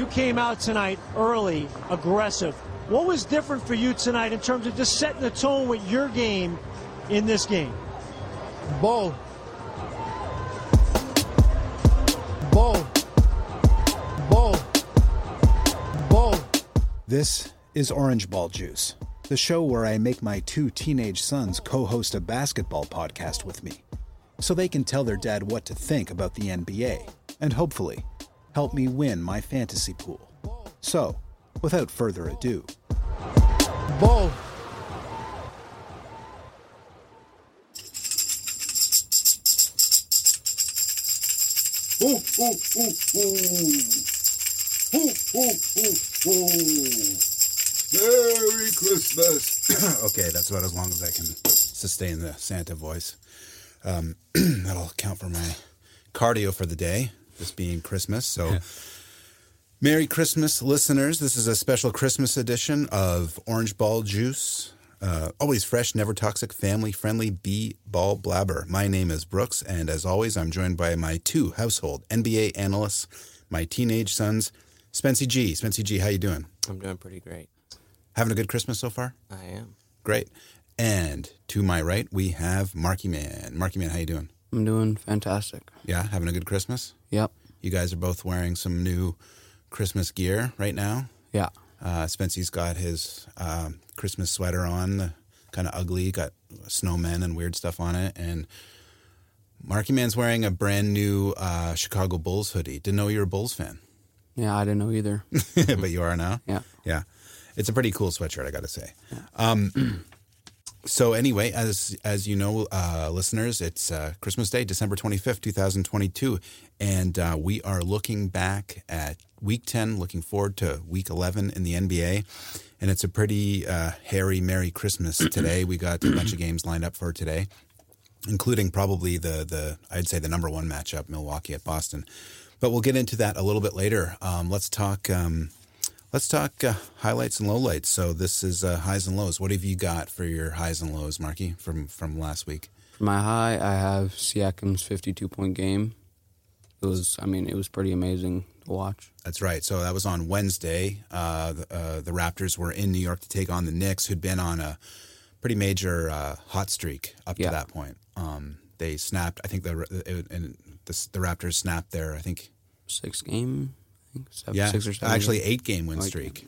You came out tonight early, aggressive. What was different for you tonight in terms of just setting the tone with your game in this game? Ball. Ball. Ball. Ball. This is Orange Ball Juice, the show where I make my two teenage sons co host a basketball podcast with me so they can tell their dad what to think about the NBA and hopefully help me win my fantasy pool. So, without further ado, Ball. Ooh, ooh, ooh, ooh. Ooh, ooh, ooh, ooh. Merry Christmas. okay, that's about as long as I can sustain the Santa voice. Um, that'll count for my cardio for the day, this being Christmas. So, Merry Christmas, listeners. This is a special Christmas edition of Orange Ball Juice. Uh, always fresh, never toxic, family friendly bee ball blabber. My name is Brooks, and as always, I'm joined by my two household NBA analysts, my teenage sons, Spency G. Spency G, how you doing? I'm doing pretty great. Having a good Christmas so far? I am. Great. And to my right, we have Marky Man. Marky Man, how you doing? I'm doing fantastic. Yeah, having a good Christmas? Yep. You guys are both wearing some new Christmas gear right now. Yeah. Uh, Spency's got his um Christmas sweater on, kind of ugly, got snowmen and weird stuff on it. And Marky Man's wearing a brand new uh, Chicago Bulls hoodie. Didn't know you were a Bulls fan, Yeah, I didn't know either. but you are now. Yeah. Yeah. It's a pretty cool sweatshirt, I got to say. Um, so anyway, as as you know, uh, listeners, it's uh, Christmas Day, December twenty fifth, two thousand twenty two, and uh, we are looking back at Week ten, looking forward to Week eleven in the NBA, and it's a pretty uh, hairy, merry Christmas today. we got a bunch of games lined up for today, including probably the the I'd say the number one matchup, Milwaukee at Boston. But we'll get into that a little bit later. Um, let's talk. Um, Let's talk uh, highlights and lowlights. So this is uh, highs and lows. What have you got for your highs and lows, Marky, from from last week? For my high, I have Siakam's 52 point game. It was, I mean, it was pretty amazing to watch. That's right. So that was on Wednesday. Uh, the, uh, the Raptors were in New York to take on the Knicks, who'd been on a pretty major uh, hot streak up Yeah. to that point. Um, they snapped. I think the it, and the, the Raptors snapped their. I think Six game, think, seven, yeah, six or seven. actually eight game win Eight streak.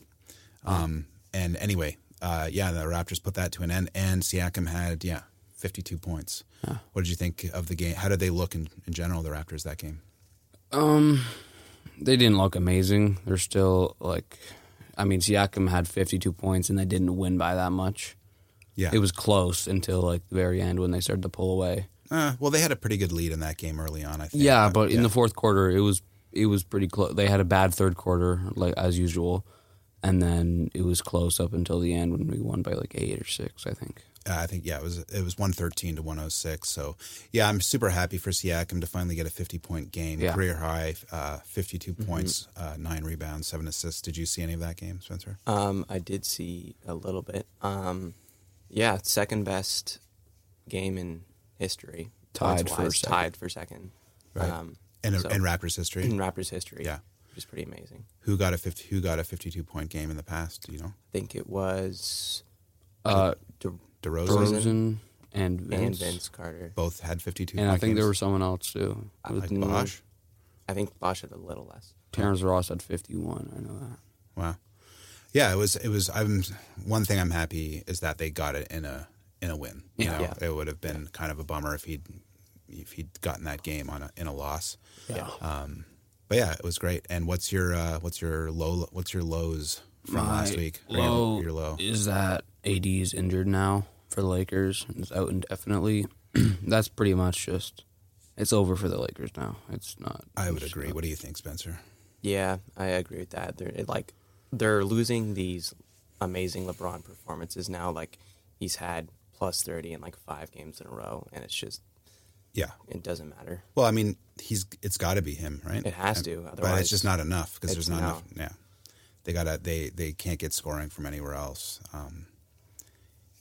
Um, and anyway, uh, yeah, the Raptors put that to an end, and Siakam had yeah fifty two points. What did you think of the game? How did they look in, in general, the Raptors that game? Um, they didn't look amazing. They're still like, I mean, Siakam had 52 points and they didn't win by that much. Yeah, It was close until like the very end when they started to pull away. uh, well, they had a pretty good lead in that game early on. I think. Yeah, but in the fourth quarter, it was it was pretty close. They had a bad third quarter, like as usual, and then it was close up until the end when we won by like eight or six, I think. Uh, I think yeah, it was it was one thirteen to one hundred six. So yeah, I'm super happy for Siakam to finally get a fifty point game, Yeah. career high, uh, fifty points, uh, nine rebounds, seven assists. Did you see any of that game, Spencer? Um, I did see a little bit. Um, yeah, second best game in history. Tied for second. Tied for second. Right. Um, In, so- in Raptors history, in Raptors history. Yeah. which is pretty amazing. who got a fifty who got a fifty two point game in the past? Do you know? I think it was Uh, De- DeRozan, DeRozan and Vince, and Vince Carter. both had fifty two. and I think there was someone else too. It was like Bosh. I think Bosh had a little less. Terrence Ross had fifty one. I know that. Wow. Yeah, it was. It was. I'm one thing I'm happy is that they got it in a in a win. You Yeah. know, Yeah. it would have been kind of a bummer if he'd if he'd gotten that game on a, in a loss. Yeah. Um, but yeah, it was great. And what's your uh, what's your low? What's your lows from last week? Or your- Low Your low. is that AD is injured now for the Lakers. and It's out indefinitely. That's pretty much just it's over for the Lakers now. It's not. I would agree. not- What do you think, Spencer? Yeah, I agree with that. They're it, like they're losing these amazing LeBron performances now. Like he's had plus thirty in like five games in a row, and it's just Yeah. it doesn't matter. Well, I mean, he's it's got to be him, right? It has And- to, but otherwise it's just not enough because there's not no. enough. Yeah, they gotta they they can't get scoring from anywhere else. Um,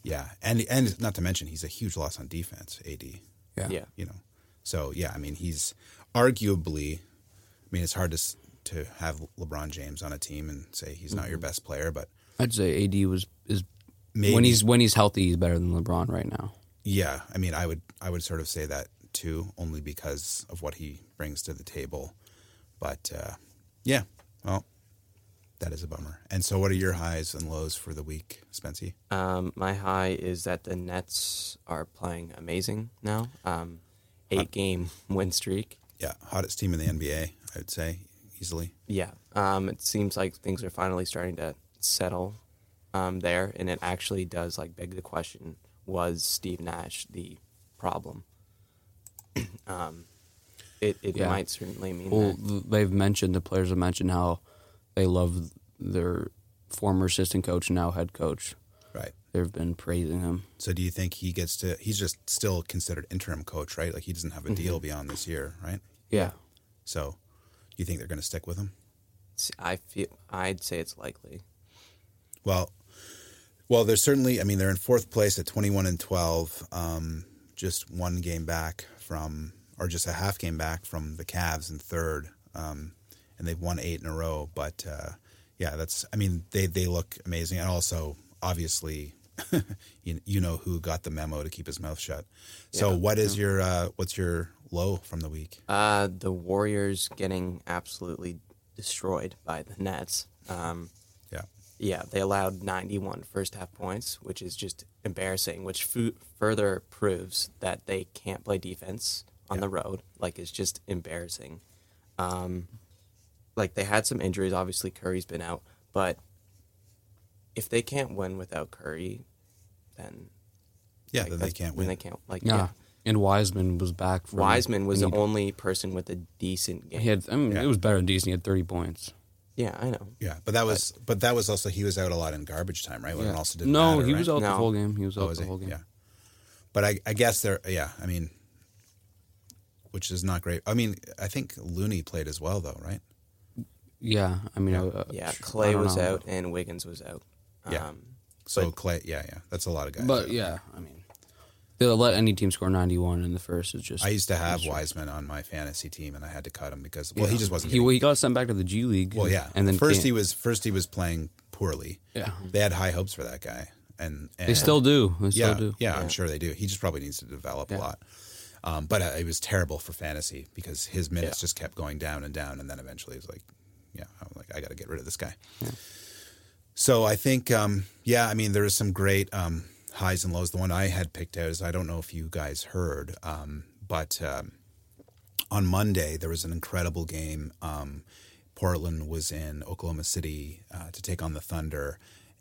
yeah, and and not to mention he's a huge loss on defense. AD, Yeah. Yeah, you know, so yeah, I mean he's arguably. I mean, it's hard to to have LeBron James on a team and say he's not your best player, but I'd say AD was is maybe when he's when he's healthy, he's better than LeBron right now. yeah. I mean, I would I would sort of say that too, only because of what he brings to the table. But uh, yeah, well, that is a bummer. And so, what are your highs and lows for the week, Spency? Um, my high is that the Nets are playing amazing now. Um, eight game win streak. Yeah, hottest team in the NBA, I would say easily. Yeah. Um, it seems like things are finally starting to settle um, there, and it actually does like beg the question: Was Steve Nash the problem? um, it it Yeah. might certainly mean Well, that. th- they've mentioned the players have mentioned how they love their former assistant coach now head coach. Right. They've been praising him. So, do you think he gets to? He's just still considered interim coach, right? Like he doesn't have a deal beyond this year, right? Yeah. So, do you think they're going to stick with him? I feel I'd say it's likely. Well, well, there's certainly. I mean, they're in fourth place at 21 and 12, um, just one game back from, or just a half game back from the Cavs in third, um, and they've won eight in a row. But uh, yeah, that's. I mean, they they look amazing, and also obviously, you, you know who got the memo to keep his mouth shut. So, Yeah. what is your uh, what's your low from the week? Uh, the Warriors getting absolutely destroyed by the Nets. Um, Yeah. yeah, they allowed 91 first half points, which is just embarrassing, which fu- further proves that they can't play defense on the road. Like, it's just embarrassing. Um, like, they had some injuries. Obviously, Curry's been out, but if they can't win without Curry, then. Yeah, like, then they can't win. They can't, like, Yeah. yeah. And Wiseman was back. From, Wiseman was the and he- only person with a decent game. He had. I mean, Yeah. it was better than decent. He had thirty points. Yeah, I know. Yeah, but that was but that was also he was out a lot in garbage time, right? When it also didn't no, matter, he right? was out the No. whole game. He was Oh, out was the he? whole game. Yeah. But I, I guess they're, yeah, I mean, which is not great. I mean, I think Looney played as well, though, right? Yeah, I mean, uh, Yeah, Clay was know. out and Wiggins was out. Yeah. Um, So But- Clay, yeah, yeah, that's a lot of guys. But yeah, I mean, they'll let any team score ninety-one in the first. Is just I used to have Wiseman on my fantasy team, and I had to cut him because, well, he just wasn't. He, getting- he got sent back to the G League. well, yeah, and then first can't- he was first he was playing poorly. Yeah, They had high hopes for that guy, and, and they still do. They still yeah, do. yeah, I'm sure they do. He just probably needs to develop a lot. Um, but uh, it was terrible for fantasy because his minutes Yeah. just kept going down and down, and then eventually it was like, yeah, I'm like, I got to get rid of this guy. So I think, um, yeah, I mean, there is some great um, highs and lows. The one I had picked out is I don't know if you guys heard, um, but um, on Monday there was an incredible game. Um, Portland was in Oklahoma City uh, to take on the Thunder,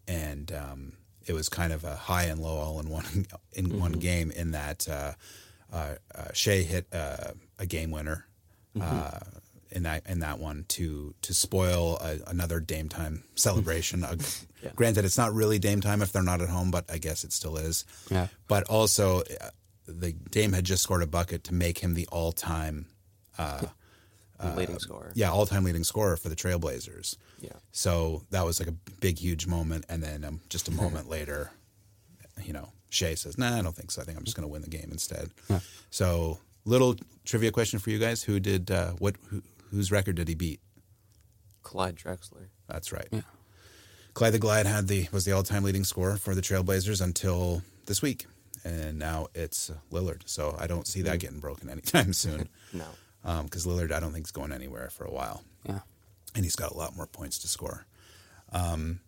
and um, it was kind of a high and low all in one in one game. In that uh, uh, uh, Shai hit uh, a game winner uh, in that in that one to to spoil a, another Dame time celebration. Uh, Yeah. Granted, it's not really Dame time if they're not at home, but I guess it still is. Yeah. But also, uh, the Dame had just scored a bucket to make him the all time leading scorer. yeah all time leading scorer for the Trailblazers. Yeah. So that was like a big, huge moment. And then um, just a moment later, you know, Shai says, "Nah, I don't think so. I think I'm just going to win the game instead." Yeah. So, little trivia question for you guys: Who did uh, what? Who, whose record did he beat? Clyde Drexler. That's right. Yeah. Clyde the Glide had the was the all time leading scorer for the Trailblazers until this week, and now it's uh, Lillard. So I don't see that getting broken anytime soon. No. because Lillard I don't think is going anywhere for a while. Yeah. and he's got a lot more points to score. Um,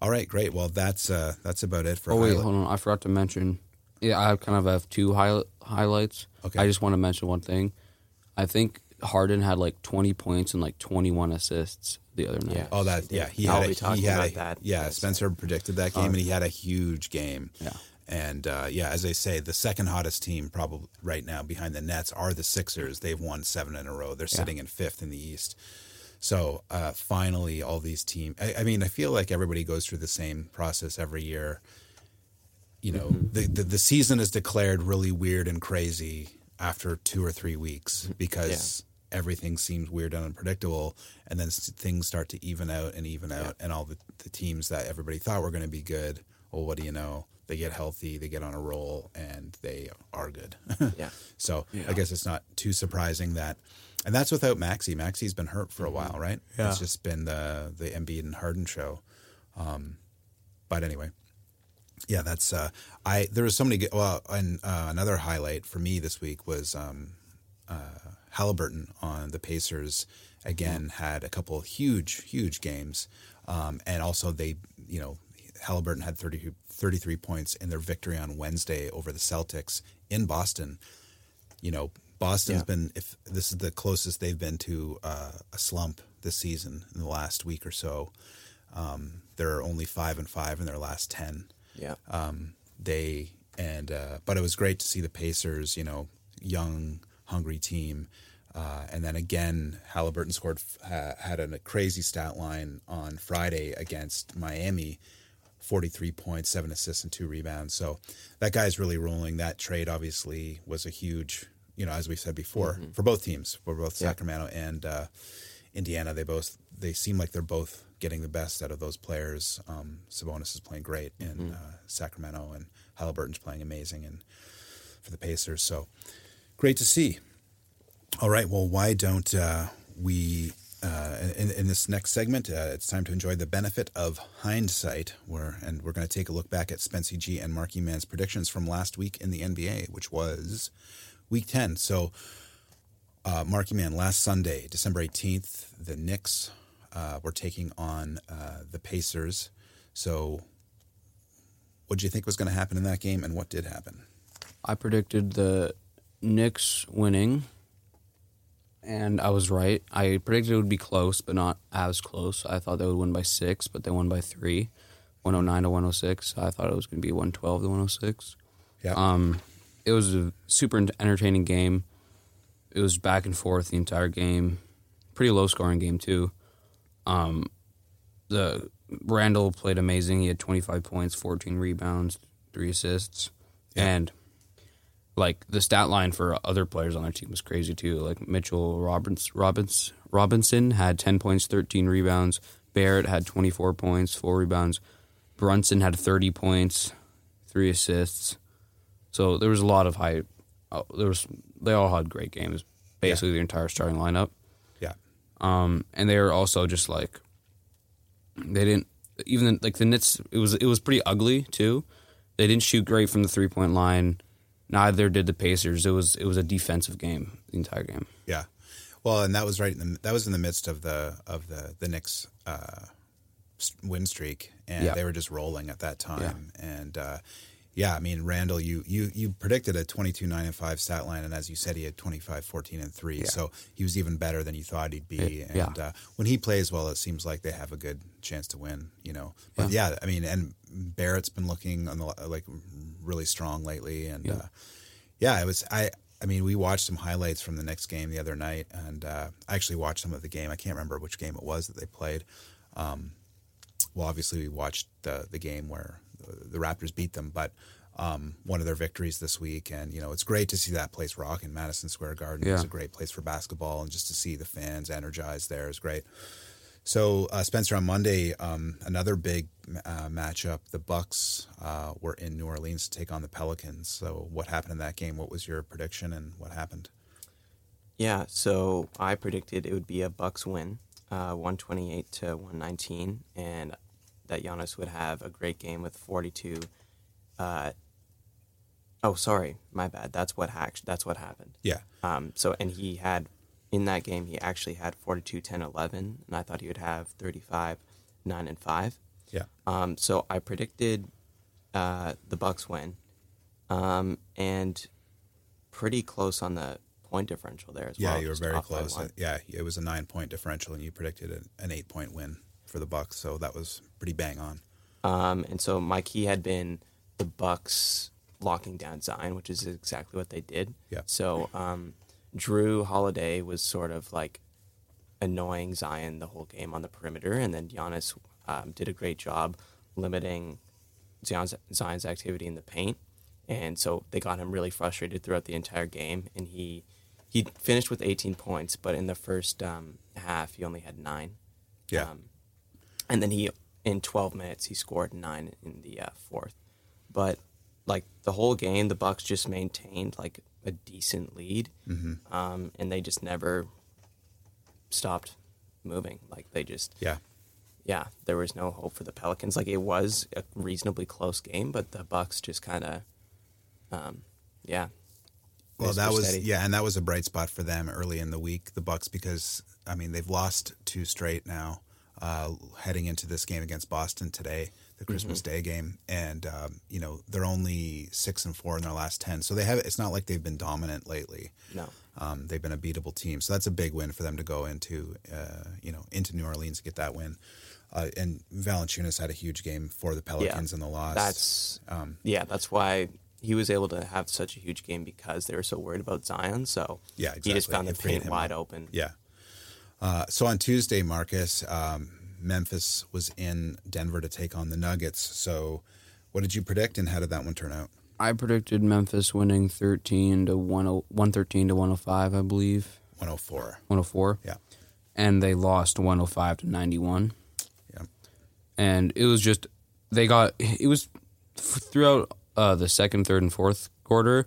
all right, great. Well, that's uh, that's about it for. Oh wait, highlight- hold on. I forgot to mention. Yeah, I kind of have two high, highlights. Okay. I just want to mention one thing. I think Harden had like 20 points and like 21 assists the other night. Yeah. Oh, that yeah. He I'll had a, be he had about a, that. Yeah, Spencer predicted that game, and he had a huge game. Yeah. And uh, yeah, as I say, the second hottest team probably right now behind the Nets are the Sixers. They've won seven in a row. They're sitting in fifth in the East. So uh, finally, all these teams. I, I mean, I feel like everybody goes through the same process every year. You know, the, the the season is declared really weird and crazy after two or three weeks because everything seems weird and unpredictable, and then things start to even out and even out, and all the, the teams that everybody thought were going to be good, well, what do you know? they get healthy, they get on a roll, and they are good. Yeah. So I guess it's not too surprising that, and that's without Maxey. Maxey's been hurt for a while, right? Yeah. It's just been the the Embiid and Harden show. Um, but anyway, yeah, that's uh, I. There was so many. good- Well, and uh, another highlight for me this week was um, uh, Halliburton on the Pacers. Again, had a couple huge, huge games, um, and also they, you know, Halliburton had 30, 33 points in their victory on Wednesday over the Celtics in Boston. You know, Boston's Yeah. been if this is the closest they've been to uh, a slump this season in the last week or so. Um, they're only five and five in their last ten Yeah. um, they and uh, but it was great to see the Pacers, you know, young, hungry team, uh, and then again, Halliburton scored uh, had a crazy stat line on Friday against Miami. 43 points, seven assists, and two rebounds. So that guy's really rolling. That trade obviously was a huge, you know, as we said before, for both teams, for both Yeah. Sacramento and uh, Indiana. They both they seem like they're both getting the best out of those players. Um, Sabonis is playing great in uh, Sacramento, and Halliburton's playing amazing and for the Pacers. So great to see. All right, well, why don't uh, we? Uh, in, in this next segment, uh, it's time to enjoy the benefit of hindsight. Where and we're going to take a look back at Spency G and Marky Man's predictions from last week in the NBA, which was Week Ten. So, uh, Marky Man, last Sunday, December eighteenth, the Knicks uh, were taking on uh, the Pacers. So, what did you think was going to happen in that game, and what did happen? I predicted the Knicks winning, and I was right. I predicted it would be close, but not as close. I thought they would win by six, but they won by three, 109 to 106. I thought it was going to be 112 to 106. Yeah, Um, it was a super entertaining game. It was back and forth the entire game. Pretty low scoring game too. Um, the Randle played amazing. He had 25 points, 14 rebounds, three assists, and like the stat line for other players on their team was crazy too. Like Mitchell Robbins, Robbins Robinson had 10 points, 13 rebounds. Barrett had 24 points, four rebounds. Brunson had 30 points, three assists. So there was a lot of high. Uh, there was they all had great games. Basically, the entire starting lineup. yeah, Um, and they were also just like they didn't even like the Nets. It was it was pretty ugly too. They didn't shoot great from the three point line. Neither did the Pacers. It was it was a defensive game the entire game. Yeah, well, and that was right in the that was in the midst of the of the the Knicks uh, win streak, and Yeah. they were just rolling at that time. And uh, yeah, I mean, Randle, you you you predicted a 22 9 and 5 stat line, and as you said, he had 25 14 and 3. Yeah. So he was even better than you thought he'd be. Yeah. And uh, when he plays well, it seems like they have a good chance to win, you know. But yeah, I mean, and Barrett's been looking on the like really strong lately, and Yeah. uh, yeah, it was I. I mean, we watched some highlights from the next game the other night, and uh, I actually watched some of the game. I can't remember which game it was that they played. Um, well, obviously, we watched the the game where the, the Raptors beat them, but um, one of their victories this week, and you know, it's great to see that place rock in Madison Square Garden. It's a great place for basketball, and just to see the fans energized there is great. So, uh, Spencer, on Monday, um, another big uh, matchup. The Bucks uh, were in New Orleans to take on the Pelicans. So, what happened in that game? What was your prediction, and what happened? Yeah, so I predicted it would be a Bucks win, uh, 128 to 119, and that Giannis would have a great game with 42. Uh, oh, sorry, my bad. That's what hack- That's what happened. Yeah, Um, so and he had in that game he actually had 42, 10, 11, and I thought he would have 35, 9, and 5. yeah, Um, so I predicted uh, the Bucks win, um, and pretty close on the point differential there as yeah. well. Yeah, you were very close. Yeah, it was a nine point differential, and you predicted an, an eight point win for the Bucks. So that was pretty bang on. Um, and so my key had been the Bucks locking down Zion, which is exactly what they did. Yeah. So um, Jrue Holiday was sort of like annoying Zion the whole game on the perimeter, and then Giannis um, did a great job limiting Zion's, Zion's activity in the paint, and so they got him really frustrated throughout the entire game, and he he finished with 18 points, but in the first um, half he only had nine. Yeah, Um, and then he, in 12 minutes, he scored nine in the uh, fourth. but like the whole game, the Bucks just maintained like a decent lead, um, and they just never stopped moving. Like they just Yeah. yeah, there was no hope for the Pelicans. Like it was a reasonably close game, but the Bucks just kind of, um, yeah. Well, that was steady. yeah, and that was a bright spot for them early in the week, the Bucks, because I mean they've lost two straight now, uh, heading into this game against Boston today, the Christmas Mm-hmm. Day game, and um, you know they're only six and four in their last ten, so they have. It's not like they've been dominant lately. No. Um, they've been a beatable team, so that's a big win for them to go into, uh, you know, into New Orleans to get that win. Uh, and Valanciunas had a huge game for the Pelicans in the loss. That's um, yeah, that's why he was able to have such a huge game because they were so worried about Zion. So Yeah, he just found the paint wide up. open. Yeah. Uh, so on Tuesday, Marcus, um, Memphis was in Denver to take on the Nuggets. So what did you predict and how did that one turn out? I predicted Memphis winning 13 to 10 113 to 105, I believe. 104. 104. Yeah. And they lost 105 to 91. Yeah. And it was just, they got, it was throughout uh, the second, third, and fourth quarter.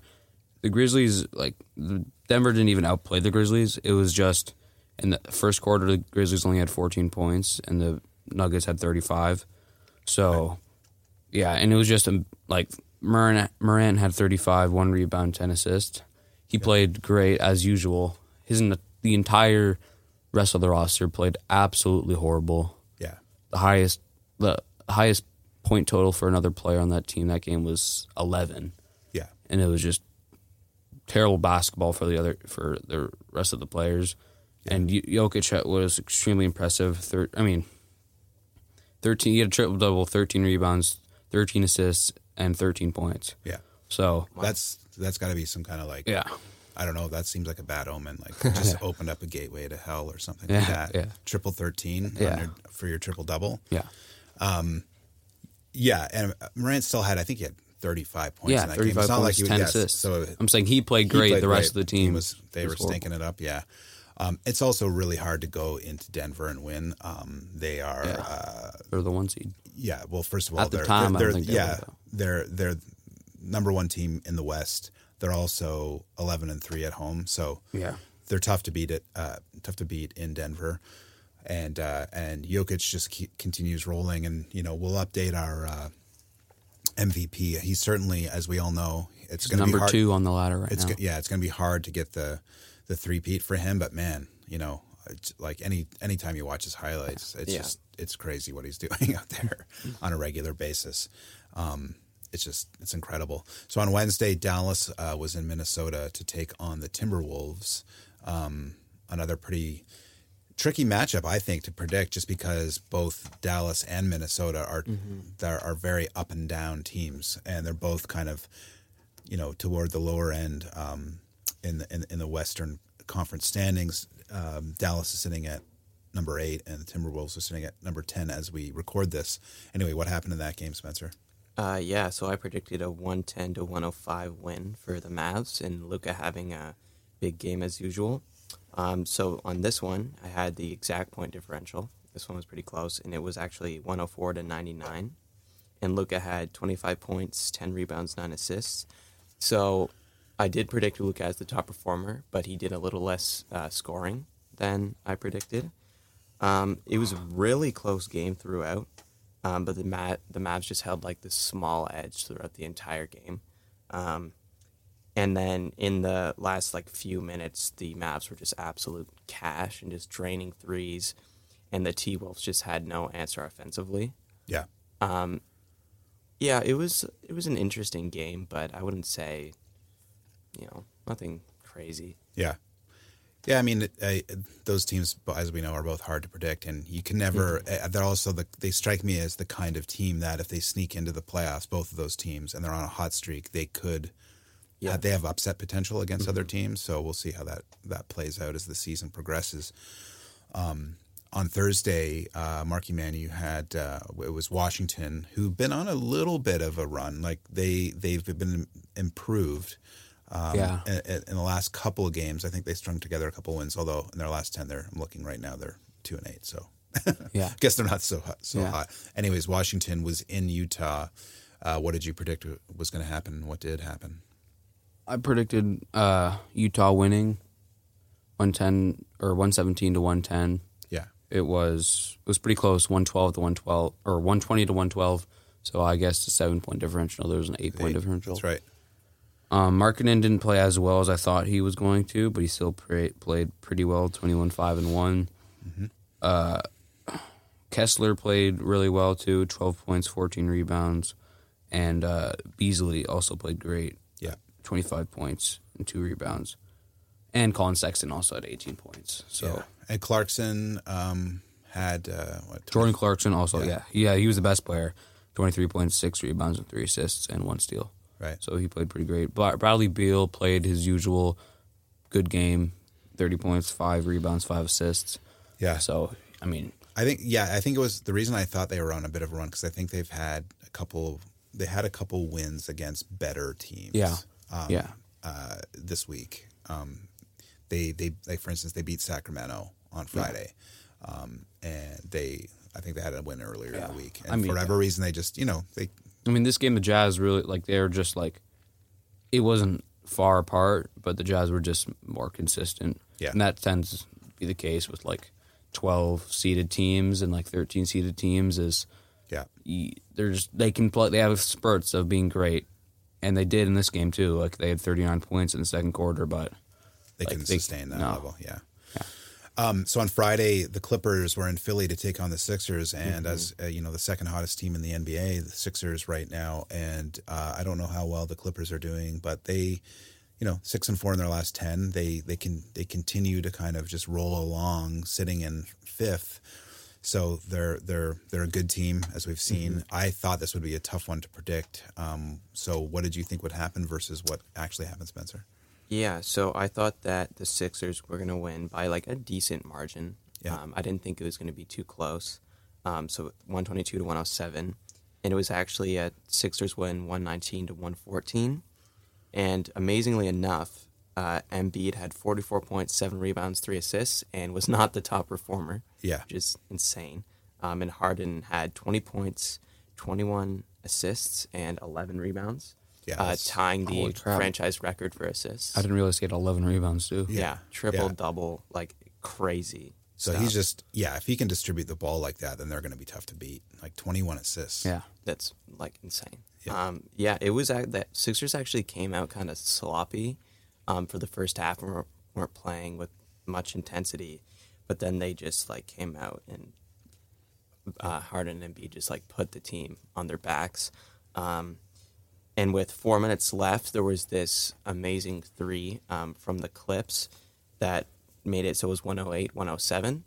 The Grizzlies, like, the- Denver didn't even outplay the Grizzlies. It was just, in the first quarter, the Grizzlies only had 14 points and the Nuggets had 35. So, yeah, and it was just um, like Morant, Morant had 35, one rebound, 10 assists. He played great as usual. His the entire rest of the roster played absolutely horrible. Yeah. The highest the highest point total for another player on that team that game was 11, Yeah. and it was just terrible basketball for the other for the rest of the players. And Jokic was extremely impressive. Thir- I mean, thirteen. He had a triple double, thirteen rebounds, thirteen assists, and thirteen points. Yeah. So That's that's got to be some kind of like yeah, I don't know. That seems like a bad omen. Like just opened up a gateway to hell or something like Yeah, that. yeah. Triple thirteen Yeah. your, for your triple double. yeah, Um, Yeah, and Morant still had I think he had thirty five points yeah. in that game. Thirty-five It's not points, like he ten yes, assists. So I'm saying he played he great. played the rest great. of the team He was they was were horrible. stinking it up. Yeah. Um, it's also really hard to go into Denver and win. Um, they are, Yeah. uh, They're the one seed. yeah. Well, first of all, At the they're, time, they're, don't think they yeah, they're they're number one team in the West. They're also eleven and three at home, so Yeah. they're tough to beat. It uh, tough to beat in Denver, and uh, and Jokic just keep, continues rolling, and you know we'll update our uh, MVP. He's certainly, as we all know, it's going to be number two on the ladder right It's now. yeah, it's going to be hard to get the the three peat for him. But man, you know, it's like any anytime you watch his highlights, it's Yeah. just it's crazy what he's doing out there on a regular basis. Um, it's just it's incredible. So on Wednesday, Dallas uh, was in Minnesota to take on the Timberwolves. Um, another pretty tricky matchup, I think, to predict, just because both Dallas and Minnesota are there are very up and down teams, and they're both kind of you know toward the lower end um, in the in, in the Western Conference standings. Um, Dallas is sitting at number eight, and the Timberwolves are sitting at number ten as we record this. Anyway, what happened in that game, Spencer? Uh, yeah, so I predicted a 110 to 105 win for the Mavs, and Luka having a big game as usual. Um, so on this one, I had the exact point differential. This one was pretty close, and it was actually 104 to 99. And Luka had 25 points, 10 rebounds, 9 assists. So I did predict Luka as the top performer, but he did a little less uh, scoring than I predicted. Um, it was a really close game throughout, um, but the Mat the Mavs just held like this small edge throughout the entire game. Um, and then in the last like few minutes, the Mavs were just absolute cash and just draining threes, and the T Wolves just had no answer offensively. Yeah, Yeah, it was it was an interesting game, but I wouldn't say, you know, nothing crazy. yeah, yeah. I mean, uh, those teams, as we know, are both hard to predict, and you can never. uh, They're also the they strike me as the kind of team that if they sneak into the playoffs, both of those teams, and they're on a hot streak, they could. Yeah. Yeah, they have upset potential against other teams, so we'll see how that that plays out as the season progresses. Um, on Thursday, uh, Marky Man, you had uh, it was Washington, who've been on a little bit of a run. Like they they've been improved. Um, Yeah. In, the last couple of games, I think they strung together a couple of wins. Although in their last ten, they're I'm looking right now, they're two and eight. So Yeah. I guess they're not so hot, so Yeah. hot. Anyways, Washington was in Utah Uh, what did you predict was going to happen? What did happen? I predicted uh, Utah winning 110 or 117 to 110. Yeah. It was it was pretty close, 112 to 112 or 120 to 112. So I guess the seven point differential. There was an eight point differential. That's right. Um, Markkanen didn't play as well as I thought he was going to, but he still pra- played pretty well 21 5 and one Uh, Kessler played really well too 12 points, 14 rebounds. And uh, Beasley also played great Yeah. 25 points and two rebounds. And Collin Sexton also had 18 points. So yeah. And Clarkson um, had uh, what? Jordan Clarkson also, Yeah. yeah. yeah, he was the best player. 23 points, six rebounds, and three assists, and one steal. Right. So he played pretty great. Bra- Bradley Beal played his usual good game 30 points, five rebounds, five assists. Yeah. So, I mean, I think yeah, I think it was the reason I thought they were on a bit of a run because I think they've had a couple. They had a couple wins against better teams. Yeah. Um, Yeah. Uh, this week, um, they they like for instance they beat Sacramento on Friday, um, and they I think they had a win earlier in the week, and I mean, for whatever reason they just you know they I mean, this game, the Jazz really, like, they were just like, it wasn't far apart, but the Jazz were just more consistent. Yeah. And that tends to be the case with like 12 seeded teams and like 13 seeded teams is yeah they're just they can play they have spurts of being great and they did in this game too like they had 39 points in the second quarter but they Like, can they- sustain that no. level. Yeah. Um, so on Friday, the Clippers were in Philly to take on the Sixers, and Mm-hmm. as uh, you know, the second hottest team in the NBA, the Sixers right now. And uh, I don't know how well the Clippers are doing, but they, you know, six and four in their last ten. They they can they continue to kind of just roll along, sitting in fifth. So they're they're they're a good team, as we've seen. Mm-hmm. I thought this would be a tough one to predict. Um, so what did you think would happen versus what actually happened, Spencer? Yeah, so I thought that the Sixers were going to win by like a decent margin. Yeah. Um, I didn't think it was going to be too close. Um, so 122 to 107. And it was actually a Sixers win 119 to 114. And amazingly enough, uh, Embiid had 44 points, seven rebounds, three assists, and was not the top performer. Yeah. Which is insane. Um, and Harden had 20 points, 21 assists, and 11 rebounds. Yeah, uh, tying the franchise record for assists. i didn't realize he had 11 rebounds too Yeah. Yeah, triple Yeah. double, like crazy. So stuff. he's just yeah. If he can distribute the ball like that, then they're going to be tough to beat. Like twenty one assists. yeah that's like insane. Yeah. Um, yeah, it was ac- that Sixers actually came out kind of sloppy um, for the first half and weren't, weren't playing with much intensity, but then they just like came out and uh, Harden and B just like put the team on their backs. Um, and with four minutes left, there was this amazing three um, from the Clips that made it so it was 108, 107.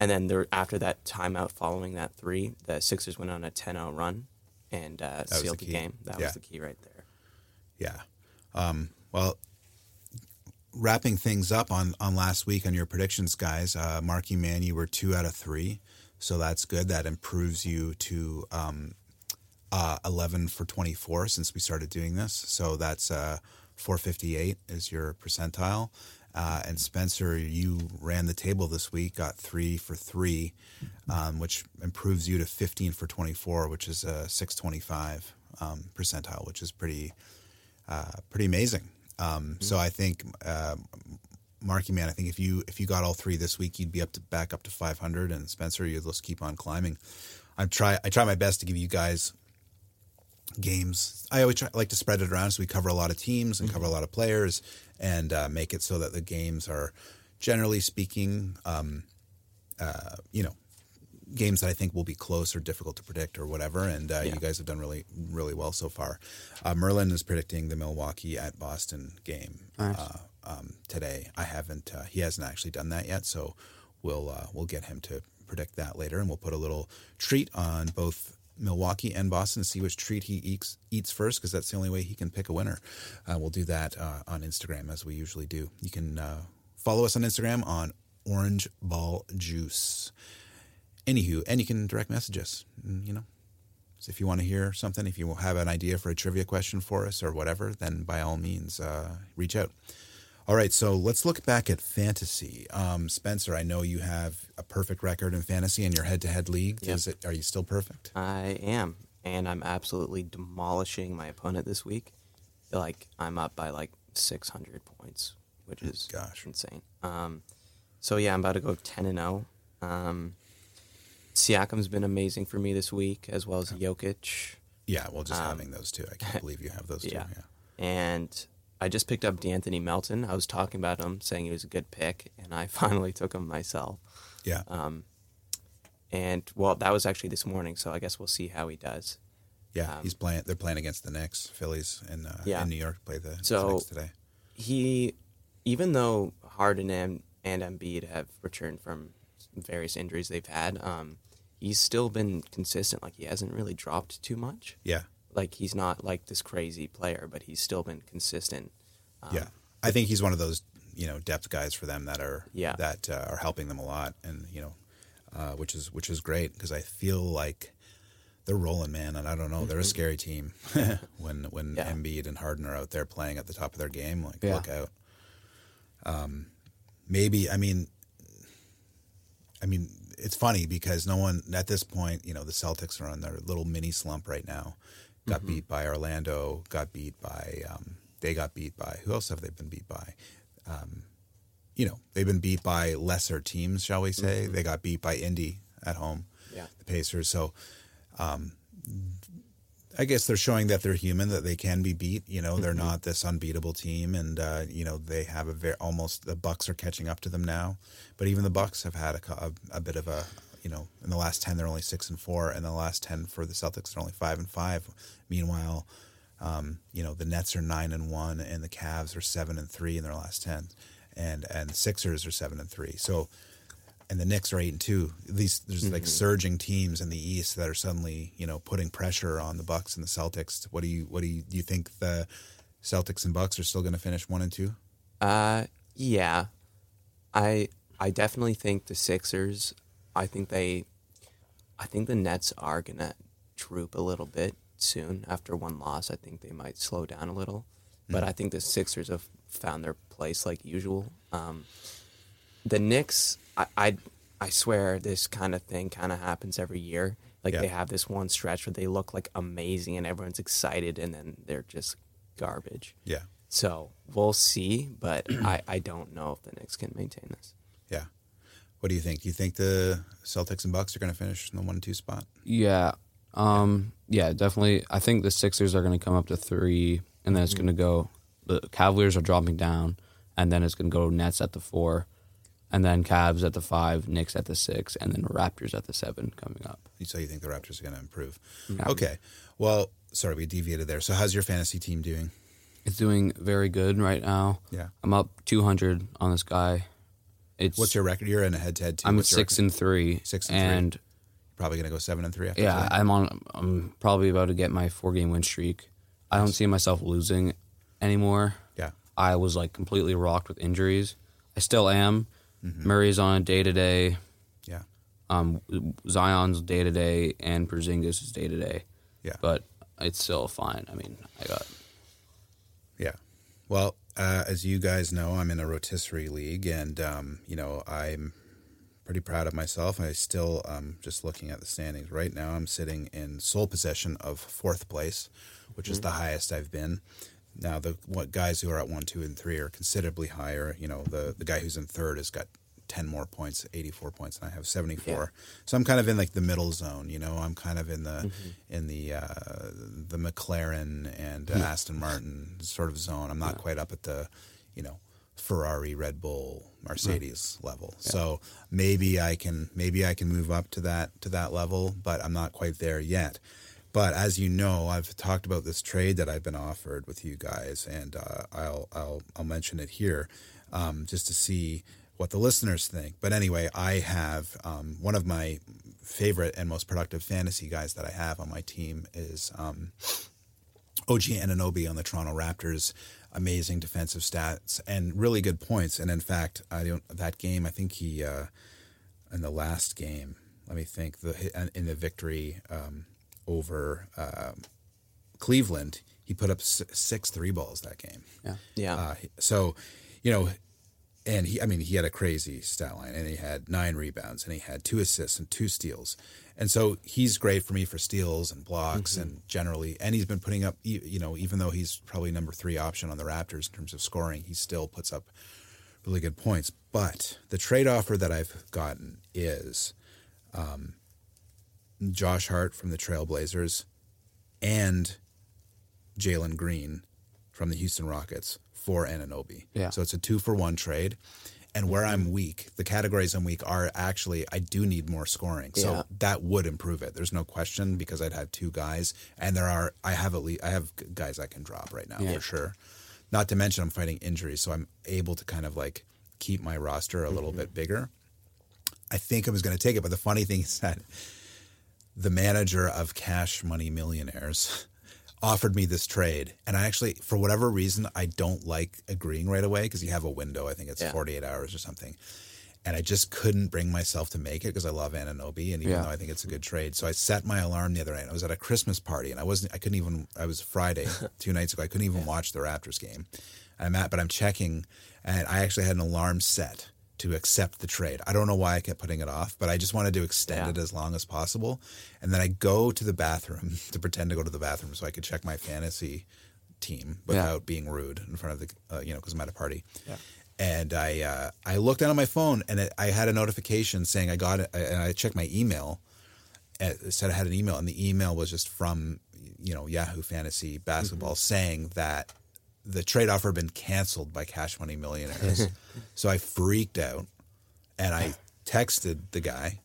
And then there, after that timeout following that three, the Sixers went on a 10 0 run and uh, sealed the the, game. That Yeah. was the key right there. Yeah. Um, well, wrapping things up on on last week on your predictions, guys. Uh, Marky Man, you were two out of three, so that's good. That improves you to um, uh, eleven for twenty four since we started doing this. So that's uh, four fifty eight is your percentile. Uh, and Spencer, you ran the table this week, got three for three, um, which improves you to fifteen for twenty four, which is a six twenty five um, percentile, which is pretty uh, pretty amazing. Um, So I think, uh, Marky Man, I think if you if you got all three this week, you'd be up to back up to 500, and Spencer, you'd just keep on climbing. I try I try my best to give you guys games. I always try, like to spread it around so we cover a lot of teams and cover a lot of players and uh, make it so that the games are generally speaking, um, uh, you know, games that I think will be close or difficult to predict or whatever. And uh, you guys have done really, really well so far. Uh, Merlin is predicting the Milwaukee at Boston game uh, um, today. I haven't. Uh, he hasn't actually done that yet, so we'll uh, we'll get him to predict that later, and we'll put a little treat on both. Milwaukee and Boston to see which treat he eats, eats first because that's the only way he can pick a winner. Uh, we'll do that uh, on Instagram as we usually do. You can uh, follow us on Instagram on Orange Ball Juice. Anywho, and you can direct message us. mm, You know, so if you want to hear something, if you have an idea for a trivia question for us or whatever, then by all means, uh, reach out. All right, so let's look back at fantasy. Um, Spencer, I know you have a perfect record in fantasy in your head-to-head league. Yep. Is it? Are you still perfect? I am. and I'm absolutely demolishing my opponent this week. Like I'm up by like 600 points, which is Gosh. insane. Um, so yeah, I'm about to go 10 and 0. Um, Siakam's been amazing for me this week, as well as Jokic. Yeah, well, just having those two, I can't believe you have those two. Yeah. Yeah. And I just picked up D'Anthony Melton. I was talking about him, saying he was a good pick, and I finally took him myself. Yeah. Um, and well, that was actually this morning, so I guess we'll see how he does. yeah. He's playing. They're playing against the Knicks, Phillies, in uh, Yeah. in New York. Play the So- Knicks today. He, even though Harden and, and Embiid have returned from various injuries they've had, um, he's still been consistent. Like he hasn't really dropped too much. Yeah. Like he's not like this crazy player, but he's still been consistent. Um, yeah. I think he's one of those you know depth guys for them that are Yeah. that uh, are helping them a lot, and you know, uh, which is which is great because I feel like. They're rolling, man, and I don't know. They're a scary team when when Mm-hmm. Yeah. Embiid and Harden are out there playing at the top of their game. Like, Yeah. look out. Um, maybe I mean, I mean, it's funny because no one at this point, you know, the Celtics are on their little mini slump right now. Got Mm-hmm. beat by Orlando. Got beat by. Um, they got beat by. Who else have they been beat by? Um, you know, they've been beat by lesser teams, shall we say? They got beat by Indy at home. Mm-hmm. Yeah. The Pacers. So, um, I guess they're showing that they're human, that they can be beat. You know, they're not this unbeatable team, and uh, you know they have a very almost the Bucks are catching up to them now. But even the Bucks have had a, a, a bit of a you know in the last ten they're only six and four, and the last ten for the Celtics they're only five and five. Meanwhile, um, you know the Nets are nine and one, and the Cavs are seven and three in their last ten, and and Sixers are seven and three. So and the Knicks are eight and two. These there's like surging teams in the East that are suddenly you know putting pressure on the Bucks and the Celtics. What do you what do you do you think the Celtics and Bucks are still going to finish one and two? Uh, yeah, I I definitely think the Sixers. I think they, I think the Nets are gonna droop a little bit soon after one loss. I think they might slow down a little, but I think the Sixers have found their place like usual. Um, the Knicks, I, I I swear this kind of thing kind of happens every year. Like Yeah. they have this one stretch where they look like amazing and everyone's excited, and then they're just garbage. Yeah, So we'll see, but I, I don't know if the Knicks can maintain this. yeah. What do you think? Do you think the Celtics and Bucks are going to finish in the one two spot? Yeah. Um, yeah, definitely. I think the Sixers are going to come up to three, and then it's going to go. The Cavaliers are dropping down, and then it's going to go Nets at the four, and then Cavs at the five, Knicks at the six, and then Raptors at the seven coming up. So you think the Raptors are going to improve? Okay. Well, sorry, we deviated there. So how's your fantasy team doing? It's doing very good right now. Yeah. I'm up 200 on this guy. It's What's your record? You're in a head to head team. I'm What's your six record? and three. Six and three. and Probably going to go seven and three after Yeah, today? I'm on. I'm probably about to get my four game win streak. I don't see myself losing anymore. Yeah. I was like completely rocked with injuries. I still am. Mm-hmm. Murray's on a day to day. Yeah. Um, Zion's day to day, and Porzingis is day to day. Yeah. But it's still fine. I mean, I got Yeah. Well, uh, as you guys know, I'm in a rotisserie league, and um, you know I'm pretty proud of myself. I still, um, just looking at the standings right now, I'm sitting in sole possession of fourth place, which is the highest I've been. Now, the what guys who are at one, two, and three are considerably higher. You know, the the guy who's in third has got ten more points, eighty four points, and I have seventy four. So I'm kind of in like the middle zone. You know, I'm kind of in the in the uh, the McLaren and uh, Aston Martin sort of zone. I'm not quite up at the, you know, Ferrari, Red Bull, Mercedes level. So maybe I can maybe I can move up to that to that level, but I'm not quite there yet. But as you know, I've talked about this trade that I've been offered with you guys, and uh, I'll I'll I'll mention it here um, just to see what the listeners think. But anyway, I have um, one of my favorite and most productive fantasy guys that I have on my team is um, OG Anunoby on the Toronto Raptors. Amazing defensive stats and really good points. And in fact, I don't that game. I think he uh, in the last game. Let me think. The in the victory um, over um, Cleveland, he put up six three balls that game. yeah. Yeah. Uh, so, you know, and he, I mean, he had a crazy stat line, and he had nine rebounds, and he had two assists and two steals, and so he's great for me for steals and blocks, and generally, and he's been putting up, you know, even though he's probably number three option on the Raptors in terms of scoring, he still puts up really good points. But the trade offer that I've gotten is um, Josh Hart from the Trailblazers and Jalen Green from the Houston Rockets for Anunoby. Yeah. So it's a two for one trade. And where I'm weak, the categories I'm weak are actually I do need more scoring. So Yeah. that would improve it. There's no question because I'd have two guys, and there are I have at least I have guys I can drop right now for sure. Not to mention I'm fighting injuries, so I'm able to kind of like keep my roster a little mm-hmm. bit bigger. I think I was going to take it, but the funny thing is that the manager of Cash Money Millionaires offered me this trade, and I actually, for whatever reason, I don't like agreeing right away because you have a window. I think it's Yeah. 48 hours or something. And I just couldn't bring myself to make it because I love Anunoby, and even Yeah. though I think it's a good trade, so I set my alarm the other night. I was at a Christmas party, and I wasn't. I couldn't even. I was Friday, two nights ago. I couldn't even watch the Raptors game. I'm at, but I'm checking, and I actually had an alarm set to accept the trade. I don't know why I kept putting it off, but I just wanted to extend Yeah. it as long as possible. And then I go to the bathroom to pretend to go to the bathroom so I could check my fantasy team without being rude in front of the, uh, you know, because I'm at a party. And I uh, I looked down on my phone and it, I had a notification saying I got it, and I checked my email. and It said I had an email, and the email was just from you know Yahoo Fantasy Basketball saying that the trade offer had been canceled by Cash Money Millionaires. so I freaked out, and I texted the guy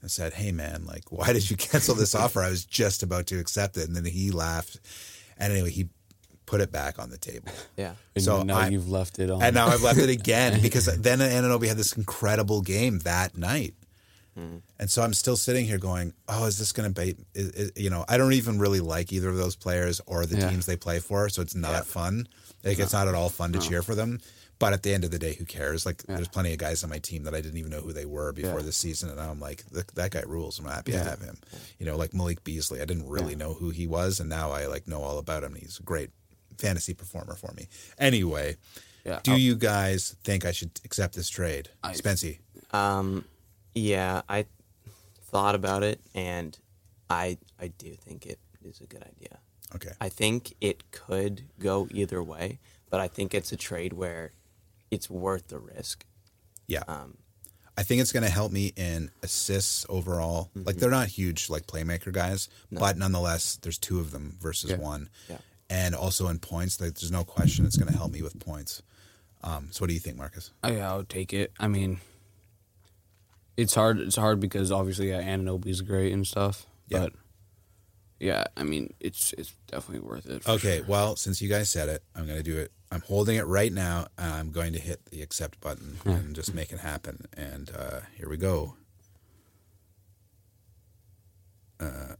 and said, "Hey man, like, why did you cancel this offer? I was just about to accept it." And then he laughed, and anyway, he put it back on the table. Yeah. And So now I- you've left it on. And now I've left it again because then Anunoby had this incredible game that night. And so I'm still sitting here going, oh, is this going to be, is, is- you know, I don't even really like either of those players or the Yeah. teams they play for. So it's not fun. Like, it's not at all fun to cheer for them. But at the end of the day, who cares? Like, there's plenty of guys on my team that I didn't even know who they were before Yeah. this season. And now I'm like, that guy rules. I'm happy to have him. You know, like Malik Beasley. I didn't really know who he was. And now I like know all about him. He's a great fantasy performer for me. Anyway, Yeah, do I'll- you guys think I should accept this trade? I- Spency. Um, yeah, I thought about it, and I I do think it is a good idea. Okay. I think it could go either way, but I think it's a trade where it's worth the risk. Yeah. Um, I think it's going to help me in assists overall. Mm-hmm. Like they're not huge like playmaker guys, but nonetheless, there's two of them versus Yeah. one. Yeah. And also in points, like, there's no question it's going to help me with points. Um, so what do you think, Marcus? Yeah, I would take it. I mean, it's hard. It's hard because obviously yeah, Anunoby's great and stuff. Yeah. But yeah, I mean, it's it's definitely worth it. Okay, sure. well, since you guys said it, I'm going to do it. I'm holding it right now. And I'm going to hit the accept button and just make it happen. And uh, here we go. Uh,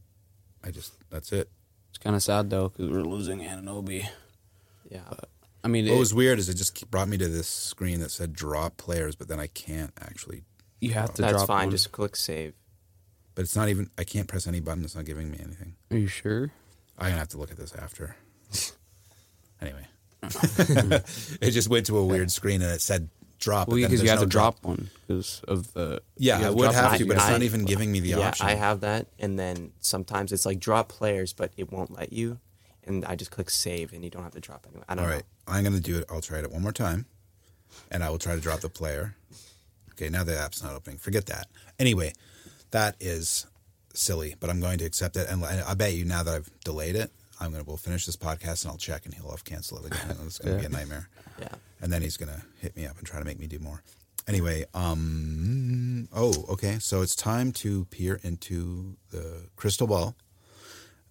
I just that's it. It's kind of sad though because we're losing Anunoby. yeah, I mean, What it- was weird is it just brought me to this screen that said drop players, but then I can't actually. You have to that's drop fine. one. Just click save. But it's not even. I can't press any button. It's not giving me anything. Are you sure? I'm gonna have to look at this after. anyway, it just went to a weird screen and it said drop. Well, but then because you there's have no to drop one because of the. Yeah, you I would drop have one. to, but it's I- not even giving me the yeah, option. I have that, and then sometimes it's like drop players, but it won't let you. And I just click save, and you don't have to drop anyone. I don't All know. right, I'm gonna do it. I'll try it one more time, and I will try to drop the player. Okay, now the app's not opening. Forget that. Anyway, that is silly, but I'm going to accept it. And I bet you now that I've delayed it, I'm gonna we'll finish this podcast and I'll check, and he'll have cancel it again. It's gonna be a nightmare. Yeah. and then he's gonna hit me up and try to make me do more. Anyway, um, oh, okay. So it's time to peer into the crystal ball.